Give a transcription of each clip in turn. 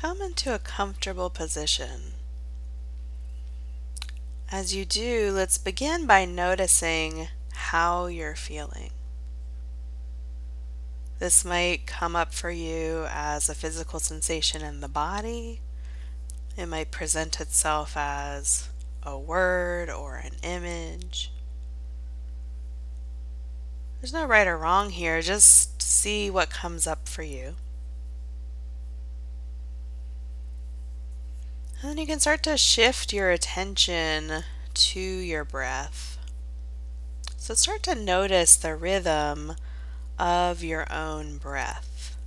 come into a comfortable position. As you do, let's begin by noticing how you're feeling. This might come up for you as a physical sensation in the body. It might present itself as a word or an image. There's no right or wrong here, just see what comes up for you. And then you can start to shift your attention to your breath. So start to notice the rhythm of your own breath.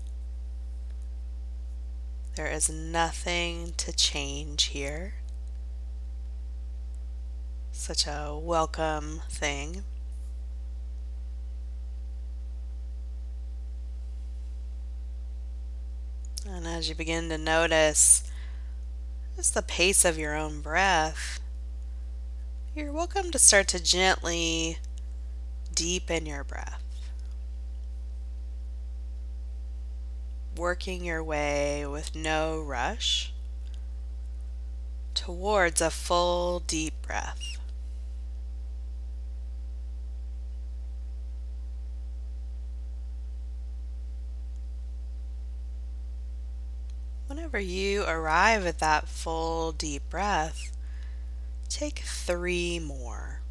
There is nothing to change here. Such a welcome thing. And as you begin to notice just the pace of your own breath, you're welcome to start to gently deepen your breath. Working your way with no rush towards a full deep breath. Whenever you arrive at that full deep breath, take three more.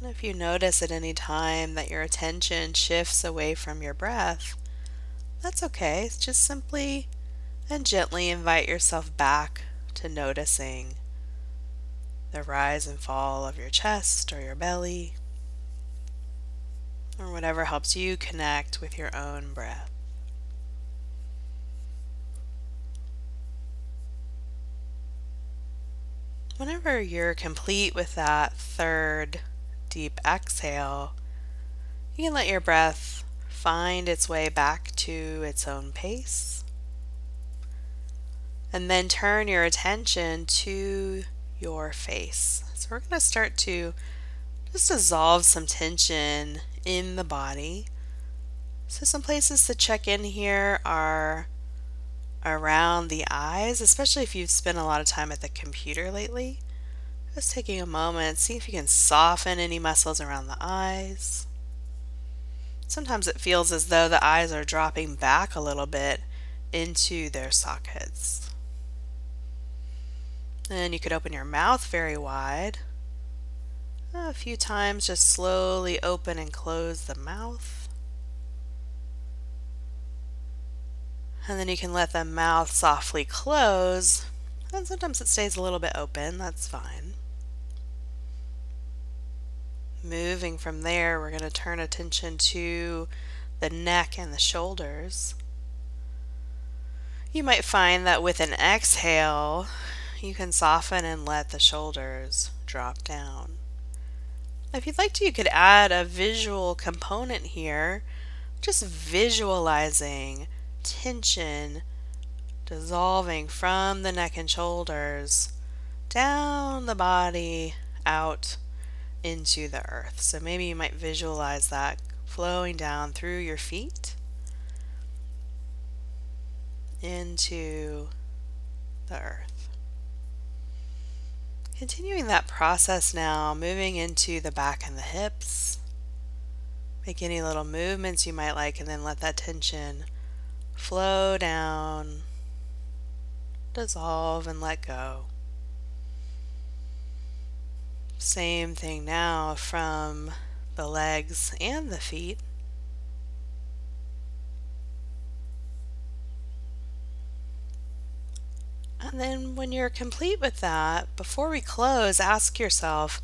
And if you notice at any time that your attention shifts away from your breath, that's okay. Just simply and gently invite yourself back to noticing the rise and fall of your chest or your belly or whatever helps you connect with your own breath. Whenever you're complete with that third deep exhale, you can let your breath find its way back to its own pace. And then turn your attention to your face. So we're going to start to just dissolve some tension in the body. So, some places to check in here are around the eyes, especially if you've spent a lot of time at the computer lately. Just taking a moment, see if you can soften any muscles around the eyes. Sometimes it feels as though the eyes are dropping back a little bit into their sockets. Then you could open your mouth very wide a few times, just slowly open and close the mouth. And then you can let the mouth softly close. And sometimes it stays a little bit open, that's fine. Moving from there, we're going to turn attention to the neck and the shoulders. You might find that with an exhale, you can soften and let the shoulders drop down. If you'd like to, you could add a visual component here, just visualizing tension dissolving from the neck and shoulders down the body out into the earth. So maybe you might visualize that flowing down through your feet into the earth. Continuing that process now, moving into the back and the hips. Make any little movements you might like, and then let that tension flow down, dissolve, and let go. Same thing now from the legs and the feet. And then when you're complete with that, before we close, ask yourself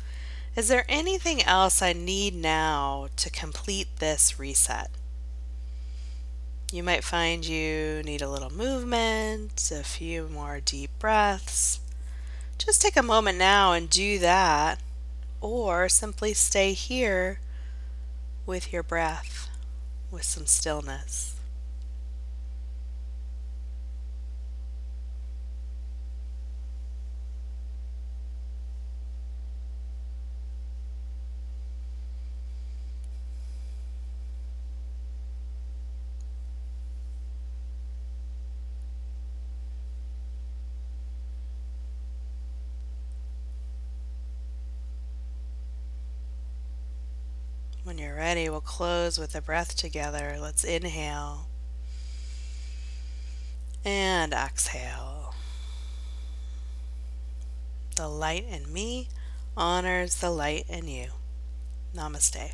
is there anything else I need now to complete this reset? You might find you need a little movement, a few more deep breaths. Just take a moment now and do that, or simply stay here with your breath, with some stillness. When you're ready, we'll close with a breath together. Let's inhale and exhale. The light in me honors the light in you. Namaste.